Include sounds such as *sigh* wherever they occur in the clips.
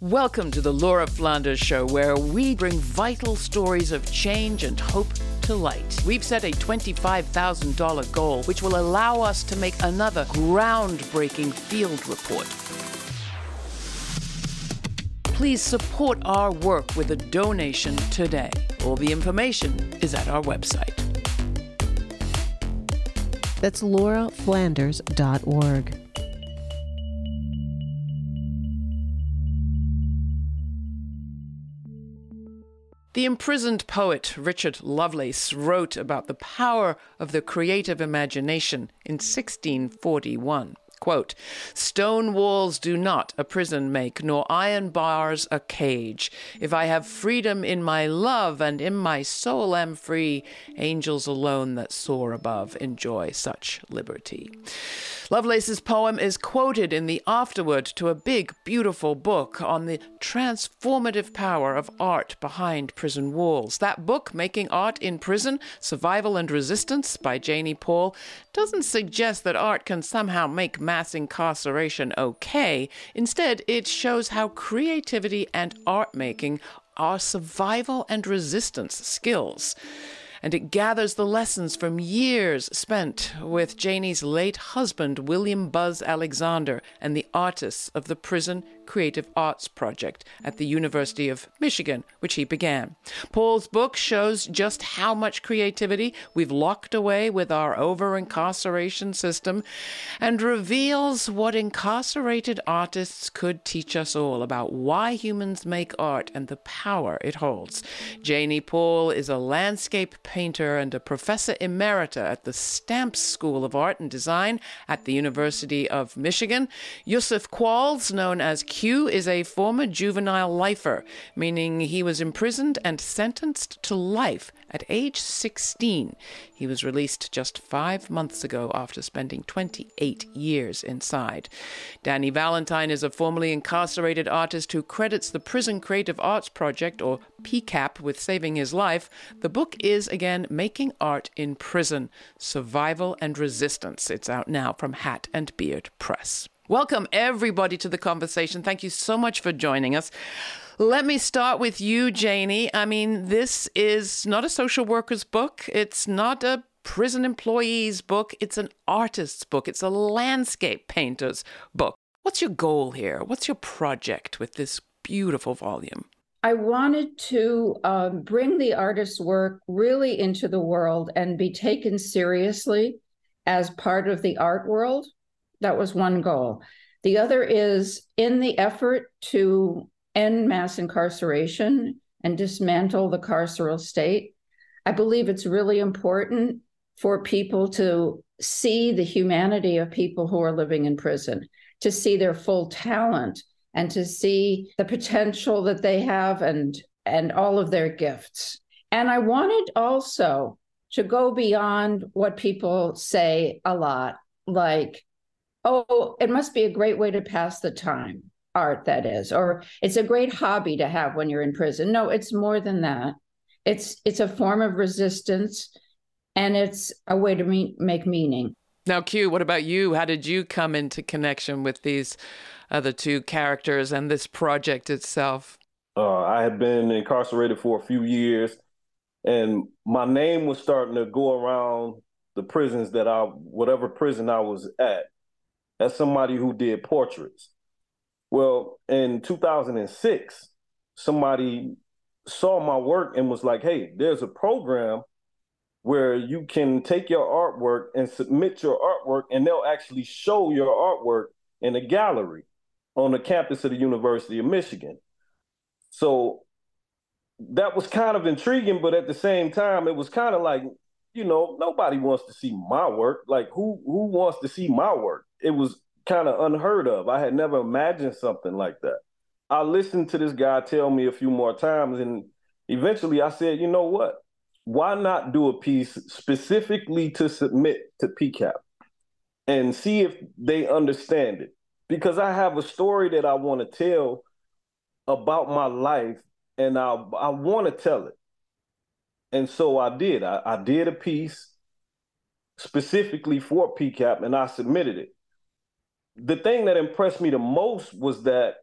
Welcome to the Laura Flanders Show, where we bring vital stories of change and hope to light. We've set a $25,000 goal, which will allow us to make another groundbreaking field report. Please support our work with a donation today. All the information is at our website. That's lauraflanders.org. The imprisoned poet Richard Lovelace wrote about the power of the creative imagination in 1641. Quote, Stone walls do not a prison make, nor iron bars a cage. If I have freedom in my love, and in my soul am free, angels alone that soar above enjoy such liberty. Lovelace's poem is quoted in the afterword to a big, beautiful book on the transformative power of art behind prison walls. That book, Making Art in Prison Survival and Resistance by Janie Paul, doesn't suggest that art can somehow make mass incarceration okay. Instead, it shows how creativity and art making are survival and resistance skills and it gathers the lessons from years spent with Janie's late husband, William Buzz Alexander, and the artists of the Prison Creative Arts Project at the University of Michigan, which he began. Paul's book shows just how much creativity we've locked away with our over incarceration system and reveals what incarcerated artists could teach us all about why humans make art and the power it holds. Janie Paul is a landscape painter and a professor emerita at the Stamps School of Art and Design at the University of Michigan. Yusef Qualls, known as Q, is a former juvenile lifer, meaning he was imprisoned and sentenced to life at age 16. He was released just five months ago after spending 28 years inside. Danny Valentine is a formerly incarcerated artist who credits the Prison Creative Arts Project, or PCAP, with saving his life. The book is, again, Making Art in Prison Survival and Resistance. It's out now from Hat and Beard Press. Welcome, everybody, to the conversation. Thank you so much for joining us. Let me start with you, Janie. I mean, this is not a social worker's book, it's not a prison employee's book, it's an artist's book, it's a landscape painter's book. What's your goal here? What's your project with this beautiful volume? I wanted to um, bring the artist's work really into the world and be taken seriously as part of the art world that was one goal. The other is in the effort to end mass incarceration and dismantle the carceral state. I believe it's really important for people to see the humanity of people who are living in prison, to see their full talent and to see the potential that they have and and all of their gifts. And I wanted also to go beyond what people say a lot like oh, it must be a great way to pass the time, art that is, or it's a great hobby to have when you're in prison. No, it's more than that. It's it's a form of resistance and it's a way to me- make meaning. Now, Q, what about you? How did you come into connection with these other two characters and this project itself? Uh, I had been incarcerated for a few years, and my name was starting to go around the prisons that I, whatever prison I was at as somebody who did portraits. Well, in 2006, somebody saw my work and was like, hey, there's a program where you can take your artwork and submit your artwork, and they'll actually show your artwork in a gallery on the campus of the University of Michigan. So that was kind of intriguing, but at the same time, it was kind of like, you know, nobody wants to see my work. Like, who who wants to see my work? it was kind of unheard of. I had never imagined something like that. I listened to this guy tell me a few more times, and eventually I said, you know what? Why not do a piece specifically to submit to PCAP and see if they understand it? Because I have a story that I want to tell about my life, and I I want to tell it. And so I did. I, I did a piece specifically for PCAP, and I submitted it the thing that impressed me the most was that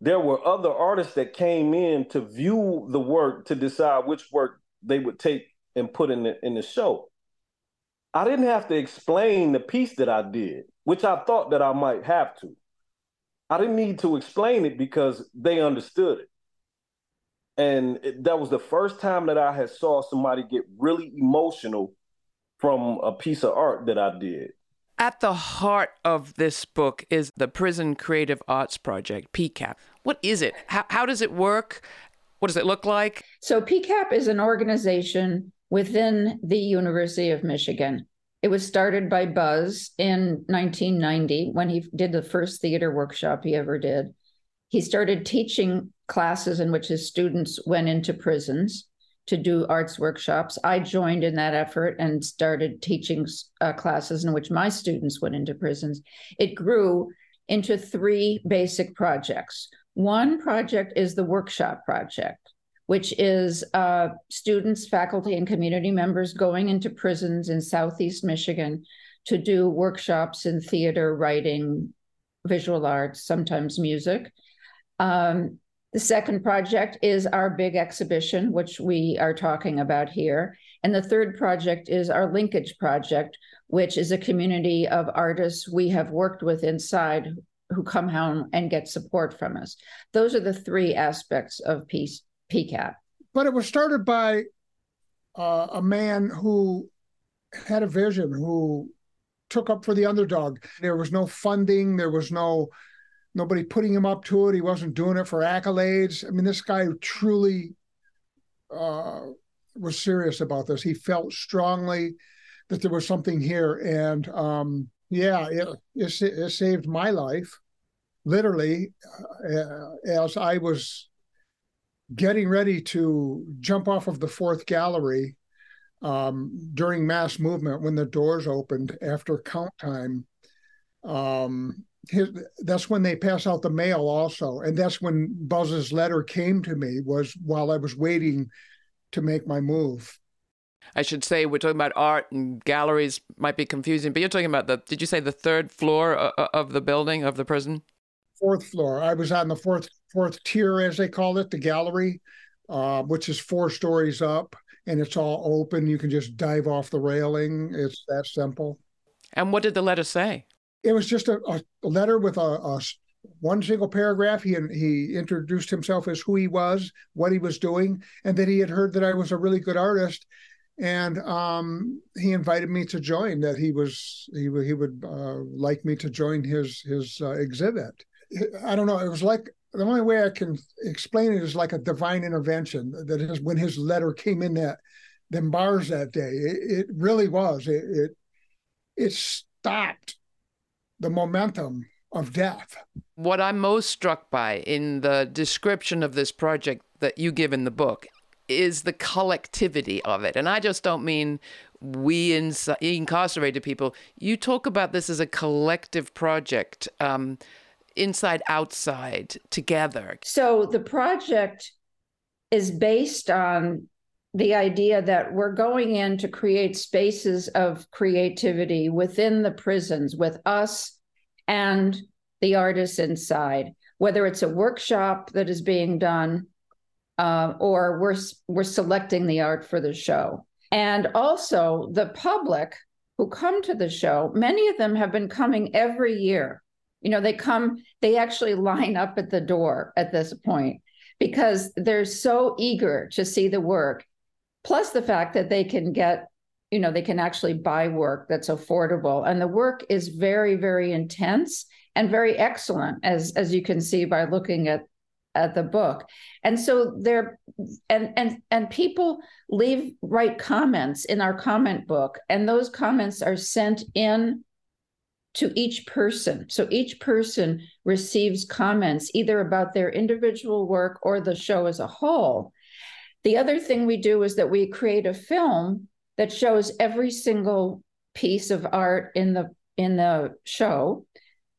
there were other artists that came in to view the work to decide which work they would take and put in the in the show. I didn't have to explain the piece that I did, which I thought that I might have to. I didn't need to explain it because they understood it. And it, that was the first time that I had saw somebody get really emotional from a piece of art that I did. At the heart of this book is the Prison Creative Arts Project, PCAP. What is it? How, how does it work? What does it look like? So, PCAP is an organization within the University of Michigan. It was started by Buzz in 1990 when he did the first theater workshop he ever did. He started teaching classes in which his students went into prisons to do arts workshops. I joined in that effort and started teaching uh, classes in which my students went into prisons. It grew into three basic projects. One project is the workshop project, which is uh, students, faculty, and community members going into prisons in Southeast Michigan to do workshops in theater, writing, visual arts, sometimes music. Um, the second project is our big exhibition, which we are talking about here. And the third project is our Linkage Project, which is a community of artists we have worked with inside who come home and get support from us. Those are the three aspects of Peace, PCAP. But it was started by uh, a man who had a vision, who took up for the underdog. There was no funding, there was no nobody putting him up to it. He wasn't doing it for accolades. I mean, this guy truly uh, was serious about this. He felt strongly that there was something here, and um, yeah, it, it, it, saved my life, literally, uh, as I was getting ready to jump off of the fourth gallery um, during mass movement when the doors opened after count time. Um, his, that's when they pass out the mail also and that's when buzz's letter came to me was while i was waiting to make my move i should say we're talking about art and galleries might be confusing but you're talking about the did you say the third floor of the building of the prison fourth floor i was on the fourth fourth tier as they call it the gallery uh, which is four stories up and it's all open you can just dive off the railing it's that simple and what did the letter say it was just a, a letter with a, a, one single paragraph. He he introduced himself as who he was, what he was doing, and that he had heard that I was a really good artist, and um, he invited me to join. That he was he he would uh, like me to join his his uh, exhibit. I don't know. It was like the only way I can explain it is like a divine intervention. That is when his letter came in that them bars that day. It, it really was. It, it it stopped the momentum of death. What I'm most struck by in the description of this project that you give in the book is the collectivity of it. And I just don't mean we ins- incarcerated people. You talk about this as a collective project, um, inside, outside, together. So the project is based on the idea that we're going in to create spaces of creativity within the prisons with us and the artists inside, whether it's a workshop that is being done uh, or we're we're selecting the art for the show. And also the public who come to the show, many of them have been coming every year. You know, they come, they actually line up at the door at this point because they're so eager to see the work. Plus the fact that they can get you know they can actually buy work that's affordable. And the work is very very intense and very excellent as as you can see by looking at at the book. And so there and and and people leave write comments in our comment book and those comments are sent in to each person. So each person receives comments either about their individual work or the show as a whole. The other thing we do is that we create a film that shows every single piece of art in the in the show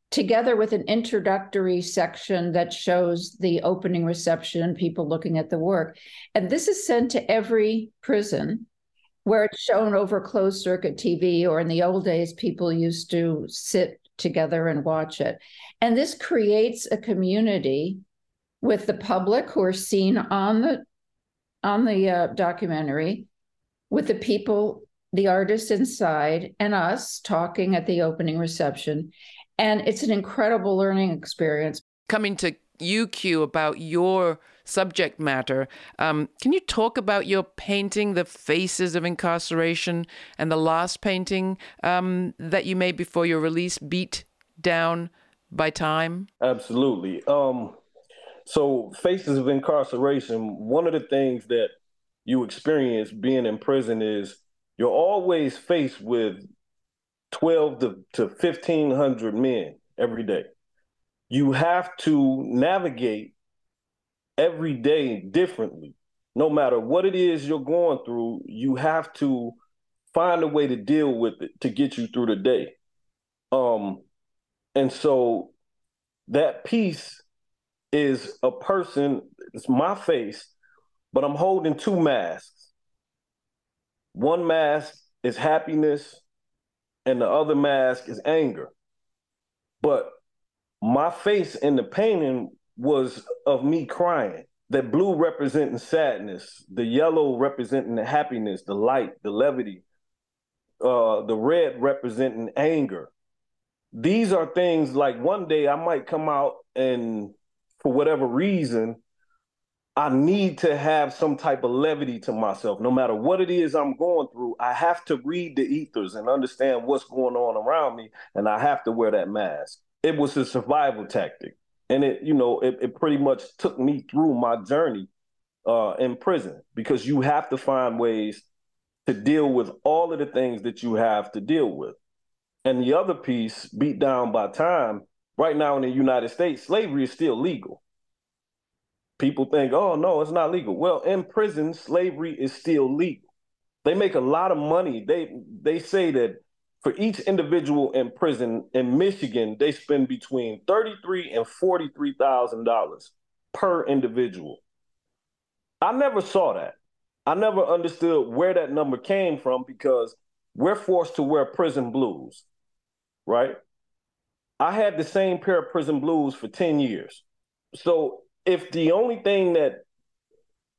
together with an introductory section that shows the opening reception people looking at the work. And this is sent to every prison where it's shown over closed circuit TV or in the old days people used to sit together and watch it and this creates a community with the public who are seen on the on the uh, documentary, with the people, the artists inside, and us talking at the opening reception, and it's an incredible learning experience. Coming to you, Q, about your subject matter. Um, can you talk about your painting, The Faces of Incarceration, and the last painting um, that you made before your release, Beat Down by Time? Absolutely. Um, so, Faces of Incarceration, one of the things that you experience being in prison is you're always faced with 12 to, to 1500 men every day. You have to navigate every day differently. No matter what it is you're going through, you have to find a way to deal with it to get you through the day. Um, and so that piece is a person, it's my face, but I'm holding two masks. One mask is happiness, and the other mask is anger. But my face in the painting was of me crying. That blue representing sadness, the yellow representing the happiness, the light, the levity, uh, the red representing anger. These are things like one day I might come out and for whatever reason, I need to have some type of levity to myself. No matter what it is I'm going through, I have to read the ethers and understand what's going on around me, and I have to wear that mask. It was a survival tactic and it you know it, it pretty much took me through my journey uh, in prison because you have to find ways to deal with all of the things that you have to deal with. And the other piece beat down by time right now in the united states slavery is still legal. People think oh no it's not legal. Well in prison slavery is still legal. They make a lot of money. They they say that for each individual in prison in Michigan, they spend between thirty-three and forty-three thousand dollars per individual. I never saw that. I never understood where that number came from because we're forced to wear prison blues, right? I had the same pair of prison blues for 10 years. So if the only thing that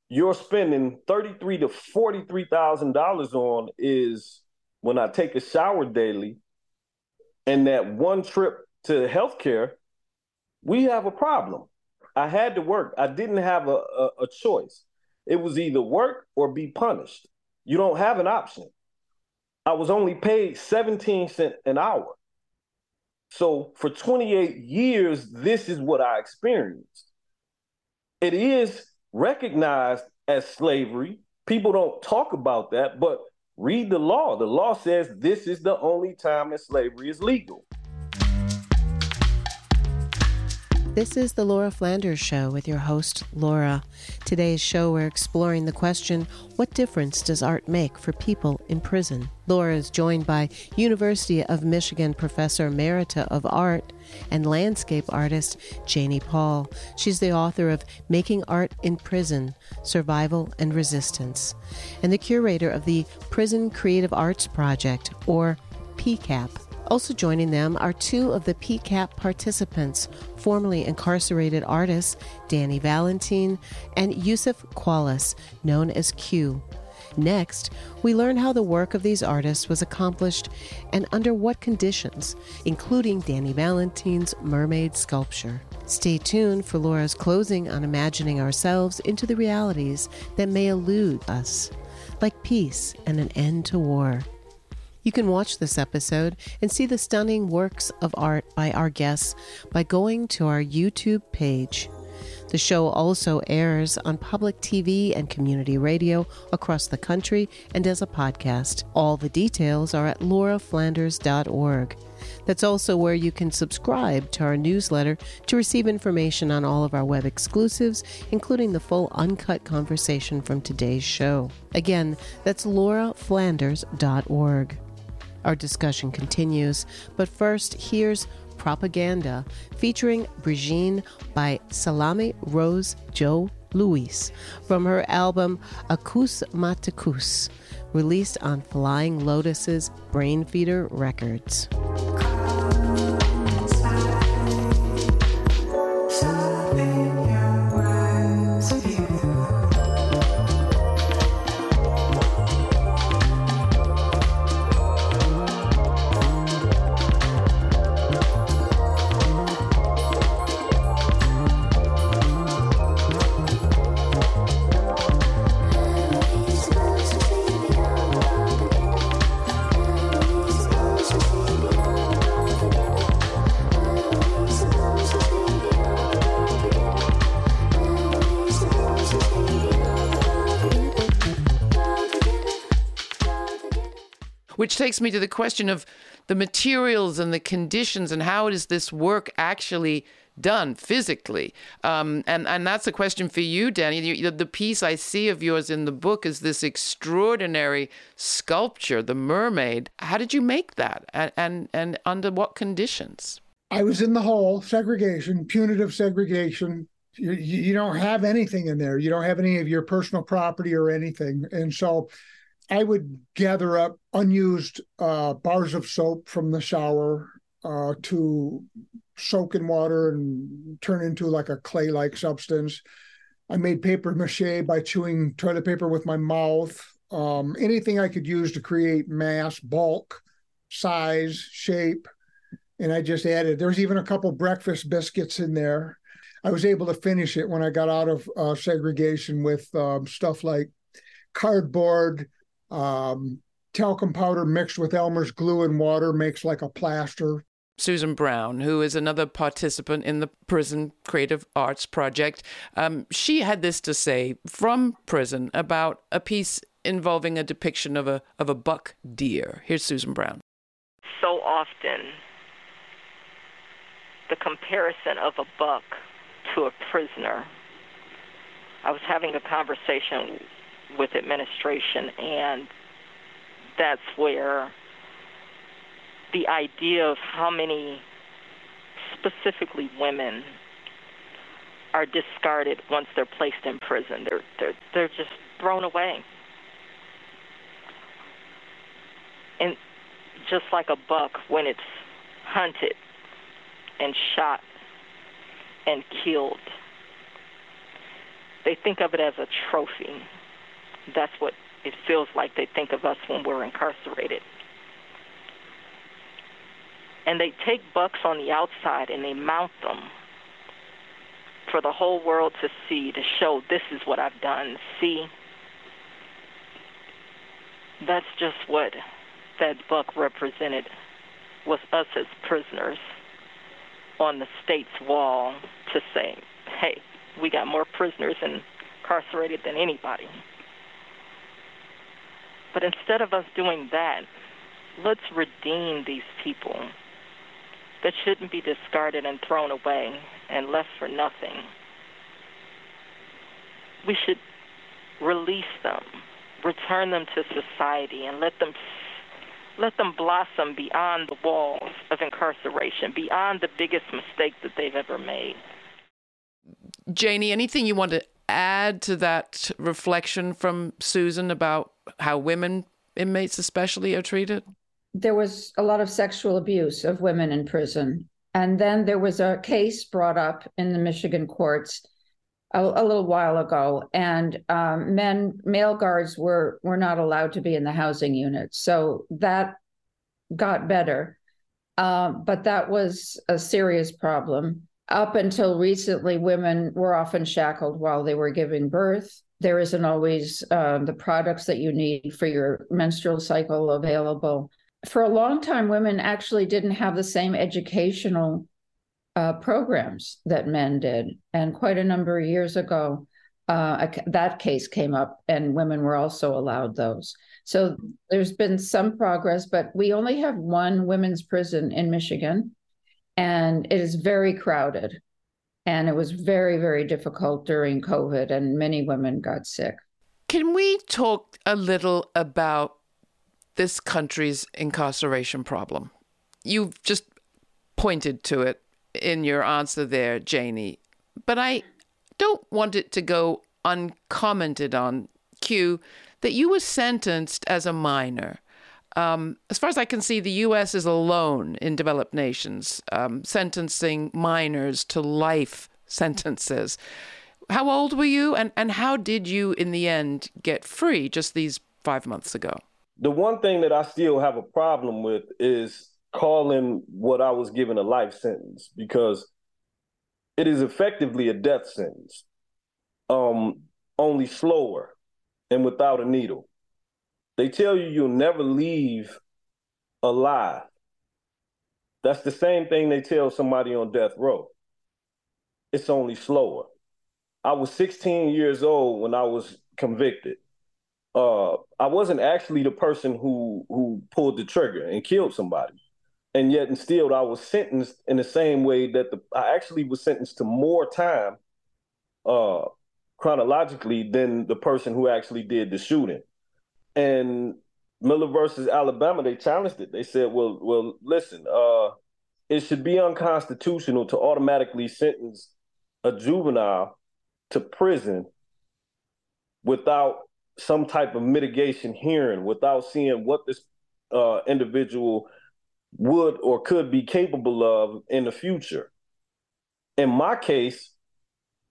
you're spending thirty-three to forty-three thousand dollars on is when I take a shower daily and that one trip to healthcare, we have a problem. I had to work. I didn't have a, a, a choice. It was either work or be punished. You don't have an option. I was only paid 17 cents an hour. So for 28 years, this is what I experienced. It is recognized as slavery. People don't talk about that, but Read the law. The law says this is the only time that slavery is legal. This is the Laura Flanders Show with your host, Laura. Today's show, we're exploring the question what difference does art make for people in prison? Laura is joined by University of Michigan Professor Emerita of Art and landscape artist Janie Paul. She's the author of Making Art in Prison Survival and Resistance, and the curator of the Prison Creative Arts Project, or PCAP. Also joining them are two of the PCAP participants, formerly incarcerated artists Danny Valentine and Yusef Qualls, known as Q. Next, we learn how the work of these artists was accomplished and under what conditions, including Danny Valentine's mermaid sculpture. Stay tuned for Laura's closing on imagining ourselves into the realities that may elude us, like peace and an end to war. You can watch this episode and see the stunning works of art by our guests by going to our YouTube page. The show also airs on public TV and community radio across the country and as a podcast. All the details are at lauraflanders.org. That's also where you can subscribe to our newsletter to receive information on all of our web exclusives, including the full uncut conversation from today's show. Again, that's lauraflanders.org. Our discussion continues, but first, here's Propaganda featuring Brigitte by Salami Rose Joe Louis from her album Akus Matakus, released on Flying Lotus's Brainfeeder Records. Takes me to the question of the materials and the conditions and how is this work actually done physically? Um, and, and that's a question for you, Danny. The piece I see of yours in the book is this extraordinary sculpture, the mermaid. How did you make that? And, and, and under what conditions? I was in the hole, segregation, punitive segregation. You, you don't have anything in there. You don't have any of your personal property or anything. And so I would gather up unused uh, bars of soap from the shower uh, to soak in water and turn into like a clay like substance. I made paper mache by chewing toilet paper with my mouth. Um, anything I could use to create mass, bulk, size, shape. And I just added, there's even a couple breakfast biscuits in there. I was able to finish it when I got out of uh, segregation with um, stuff like cardboard, um, talcum powder mixed with Elmer's glue and water makes like a plaster. Susan Brown, who is another participant in the Prison Creative Arts Project, um, she had this to say from prison about a piece involving a depiction of a of a buck deer. Here's Susan Brown. So often, the comparison of a buck to a prisoner. I was having a conversation with administration, and that's where the idea of how many, specifically women, are discarded once they're placed in prison. They're they're they're just thrown away. And just like a buck when it's hunted and shot and killed, they think of it as a trophy. That's what it feels like they think of us when we're incarcerated and they take bucks on the outside and they mount them for the whole world to see to show this is what I've done. See, that's just what that buck represented was us as prisoners on the state's wall to say, hey, we got more prisoners incarcerated than anybody. But instead of us doing that, let's redeem these people that shouldn't be discarded and thrown away and left for nothing. We should release them, return them to society, and let them let them blossom beyond the walls of incarceration, beyond the biggest mistake that they've ever made. Janie, anything you want to add to that reflection from Susan about how women inmates especially are treated? there was a lot of sexual abuse of women in prison. And then there was a case brought up in the Michigan courts a, a little while ago, and um, men, male guards were were not allowed to be in the housing unit. So that got better, uh, but that was a serious problem. Up until recently, women were often shackled while they were giving birth. There isn't always uh, the products that you need for your menstrual cycle available for a long time, women actually didn't have the same educational uh, programs that men did. And quite a number of years ago, uh, that case came up, and women were also allowed those. So there's been some progress, but we only have one women's prison in Michigan, and it is very crowded. And it was very, very difficult during COVID, and many women got sick. Can we talk a little about this country's incarceration problem. You've just pointed to it in your answer there, Janie, but I don't want it to go uncommented on, Q, that you were sentenced as a minor. Um, as far as I can see, the U.S. is alone in developed nations um, sentencing minors to life *laughs* sentences. How old were you, and, and how did you, in the end, get free just these five months ago? the one thing that I still have a problem with is calling what I was given a life sentence because it is effectively a death sentence, um, only slower and without a needle. They tell you you'll never leave alive. That's the same thing they tell somebody on death row. It's only slower. I was 16 years old when I was convicted. uh, I wasn't actually the person who who pulled the trigger and killed somebody, and yet and still I was sentenced in the same way that the I actually was sentenced to more time, uh, chronologically than the person who actually did the shooting, and Miller versus Alabama, they challenged it. They said, "Well, well, listen, uh, it should be unconstitutional to automatically sentence a juvenile to prison without some type of mitigation hearing, without seeing what this uh, individual would or could be capable of in the future." In my case,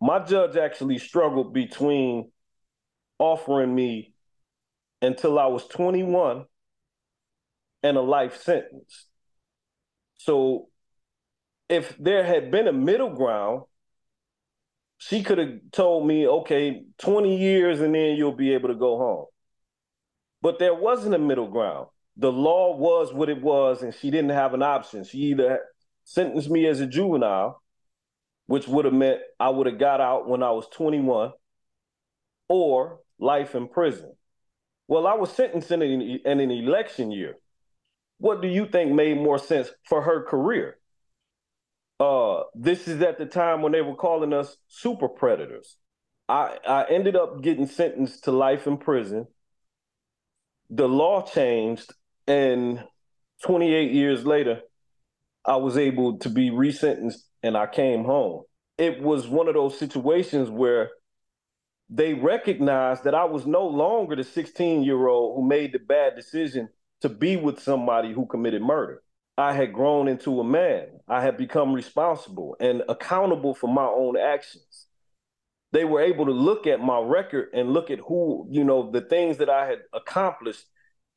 my judge actually struggled between offering me until I was 21 and a life sentence. So if there had been a middle ground, she could have told me, okay, 20 years and then you'll be able to go home. But there wasn't a middle ground. The law was what it was, and she didn't have an option. She either sentenced me as a juvenile, which would have meant I would have got out when I was 21, or life in prison. Well, I was sentenced in an, in an election year. What do you think made more sense for her career? Uh, this is at the time when they were calling us super predators. I, I ended up getting sentenced to life in prison. The law changed, and 28 years later, I was able to be resentenced and I came home. It was one of those situations where they recognized that I was no longer the 16 year old who made the bad decision to be with somebody who committed murder. I had grown into a man. I had become responsible and accountable for my own actions. They were able to look at my record and look at who, you know, the things that I had accomplished,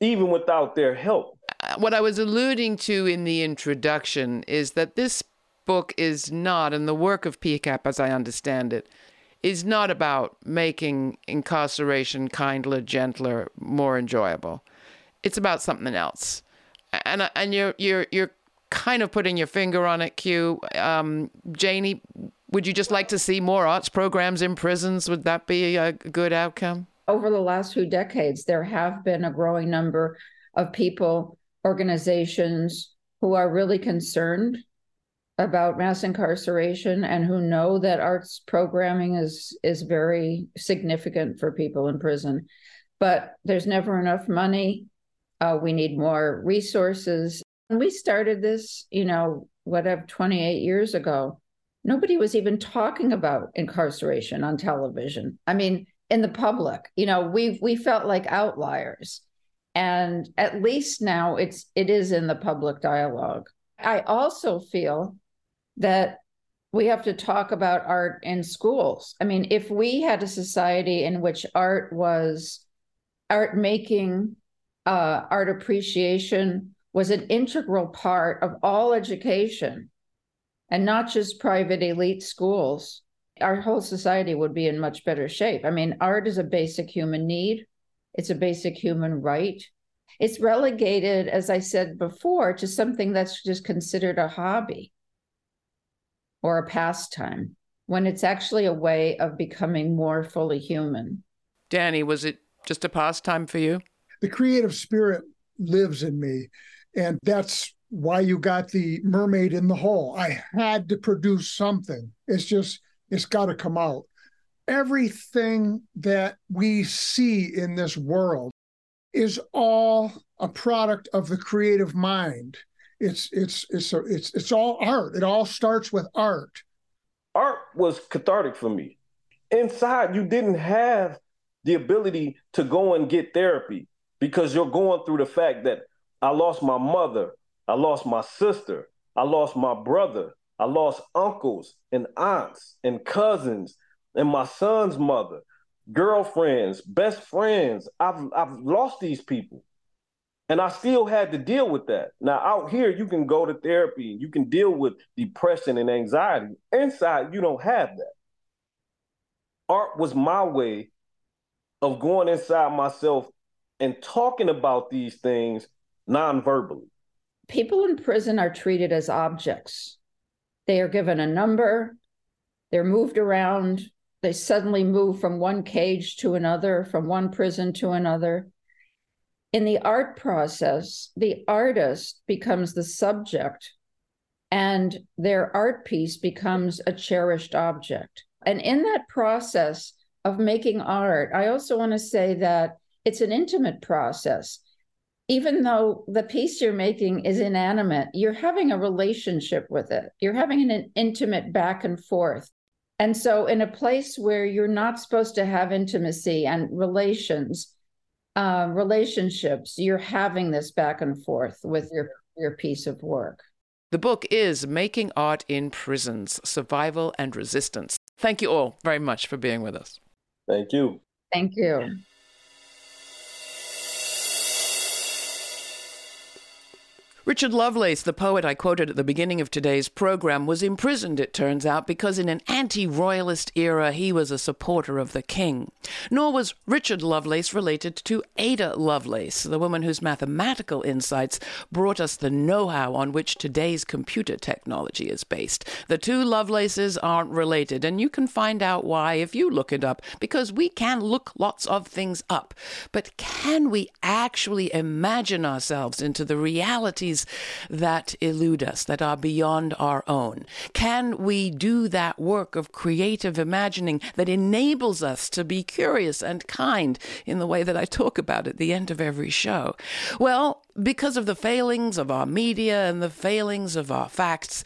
even without their help. What I was alluding to in the introduction is that this book is not, and the work of PCAP, as I understand it, is not about making incarceration kindler, gentler, more enjoyable. It's about something else. And and you're you're you're kind of putting your finger on it, Q. Um, Janie, would you just like to see more arts programs in prisons? Would that be a good outcome? Over the last few decades, there have been a growing number of people, organizations who are really concerned about mass incarceration and who know that arts programming is is very significant for people in prison. But there's never enough money. Uh, we need more resources. We started this you know whatever 28 years ago nobody was even talking about incarceration on television. I mean in the public you know we we felt like outliers. And at least now it's it is in the public dialogue. I also feel that we have to talk about art in schools. I mean, if we had a society in which art was art making, uh, art appreciation was an integral part of all education and not just private elite schools, our whole society would be in much better shape. I mean, art is a basic human need, it's a basic human right. It's relegated, as I said before, to something that's just considered a hobby or a pastime when it's actually a way of becoming more fully human. Danny, was it just a pastime for you? The creative spirit lives in me. And that's why you got the mermaid in the hole. I had to produce something. It's just, it's got to come out. Everything that we see in this world is all a product of the creative mind it's it's it's a, it's it's all art. It all starts with art. Art was cathartic for me. Inside, you didn't have the ability to go and get therapy because you're going through the fact that I lost my mother, I lost my sister, I lost my brother, I lost uncles and aunts and cousins and my son's mother, girlfriends, best friends. I've I've lost these people. And I still had to deal with that. Now, out here, you can go to therapy, and you can deal with depression and anxiety. Inside, you don't have that. Art was my way of going inside myself and talking about these things non-verbally. People in prison are treated as objects. They are given a number, they're moved around, they suddenly move from one cage to another, from one prison to another. In the art process, the artist becomes the subject and their art piece becomes a cherished object. And in that process of making art, I also want to say that it's an intimate process. Even though the piece you're making is inanimate, you're having a relationship with it. You're having an intimate back and forth. And so, in a place where you're not supposed to have intimacy and relations, uh, relationships, you're having this back and forth with your, your piece of work. The book is Making Art in Prisons Survival and Resistance. Thank you all very much for being with us. Thank you. Thank you. Richard Lovelace, the poet I quoted at the beginning of today's program, was imprisoned, it turns out, because in an anti royalist era he was a supporter of the king. Nor was Richard Lovelace related to Ada Lovelace, the woman whose mathematical insights brought us the know how on which today's computer technology is based. The two Lovelaces aren't related, and you can find out why if you look it up, because we can look lots of things up. But can we actually imagine ourselves into the that elude us, that are beyond our own? Can we do that work of creative imagining that enables us to be curious and kind in the way that I talk about at the end of every show? Well, because of the failings of our media and the failings of our facts,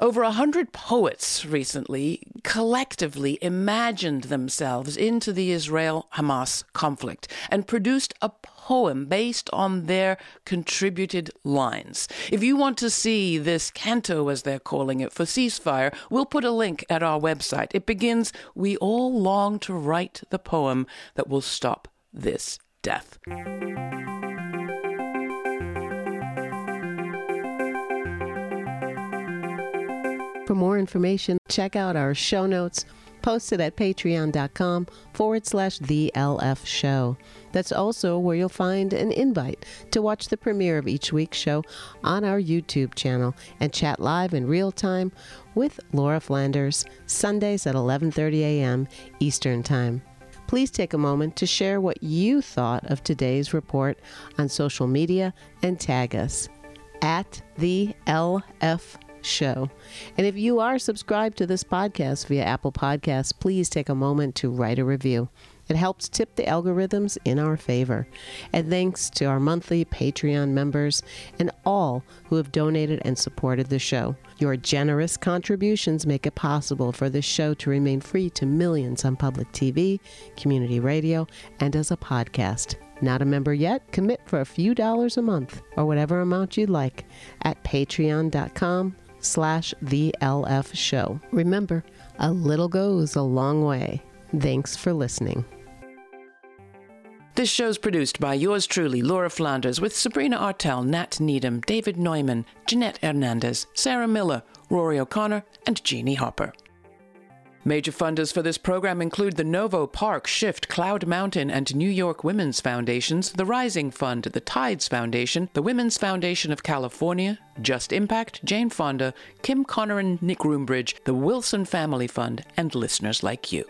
over a hundred poets recently collectively imagined themselves into the Israel Hamas conflict and produced a poem based on their contributed lines. If you want to see this canto, as they're calling it, for ceasefire, we'll put a link at our website. It begins We all long to write the poem that will stop this death. For more information, check out our show notes posted at patreon.com forward slash the LF show. That's also where you'll find an invite to watch the premiere of each week's show on our YouTube channel and chat live in real time with Laura Flanders, Sundays at 11:30 a.m. Eastern Time. Please take a moment to share what you thought of today's report on social media and tag us at the LF show. And if you are subscribed to this podcast via Apple Podcasts, please take a moment to write a review. It helps tip the algorithms in our favor. And thanks to our monthly Patreon members and all who have donated and supported the show. Your generous contributions make it possible for this show to remain free to millions on public TV, community radio, and as a podcast. Not a member yet? Commit for a few dollars a month or whatever amount you'd like at patreon.com slash the LF show. Remember, a little goes a long way. Thanks for listening. This show's produced by yours truly, Laura Flanders, with Sabrina Artel, Nat Needham, David Neumann, Jeanette Hernandez, Sarah Miller, Rory O'Connor, and Jeannie Hopper. Major funders for this program include the Novo Park, Shift, Cloud Mountain, and New York Women's Foundations, the Rising Fund, the Tides Foundation, the Women's Foundation of California, Just Impact, Jane Fonda, Kim Connor and Nick Roombridge, the Wilson Family Fund, and listeners like you.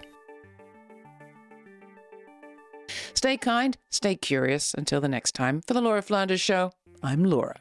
Stay kind, stay curious. Until the next time, for the Laura Flanders Show, I'm Laura.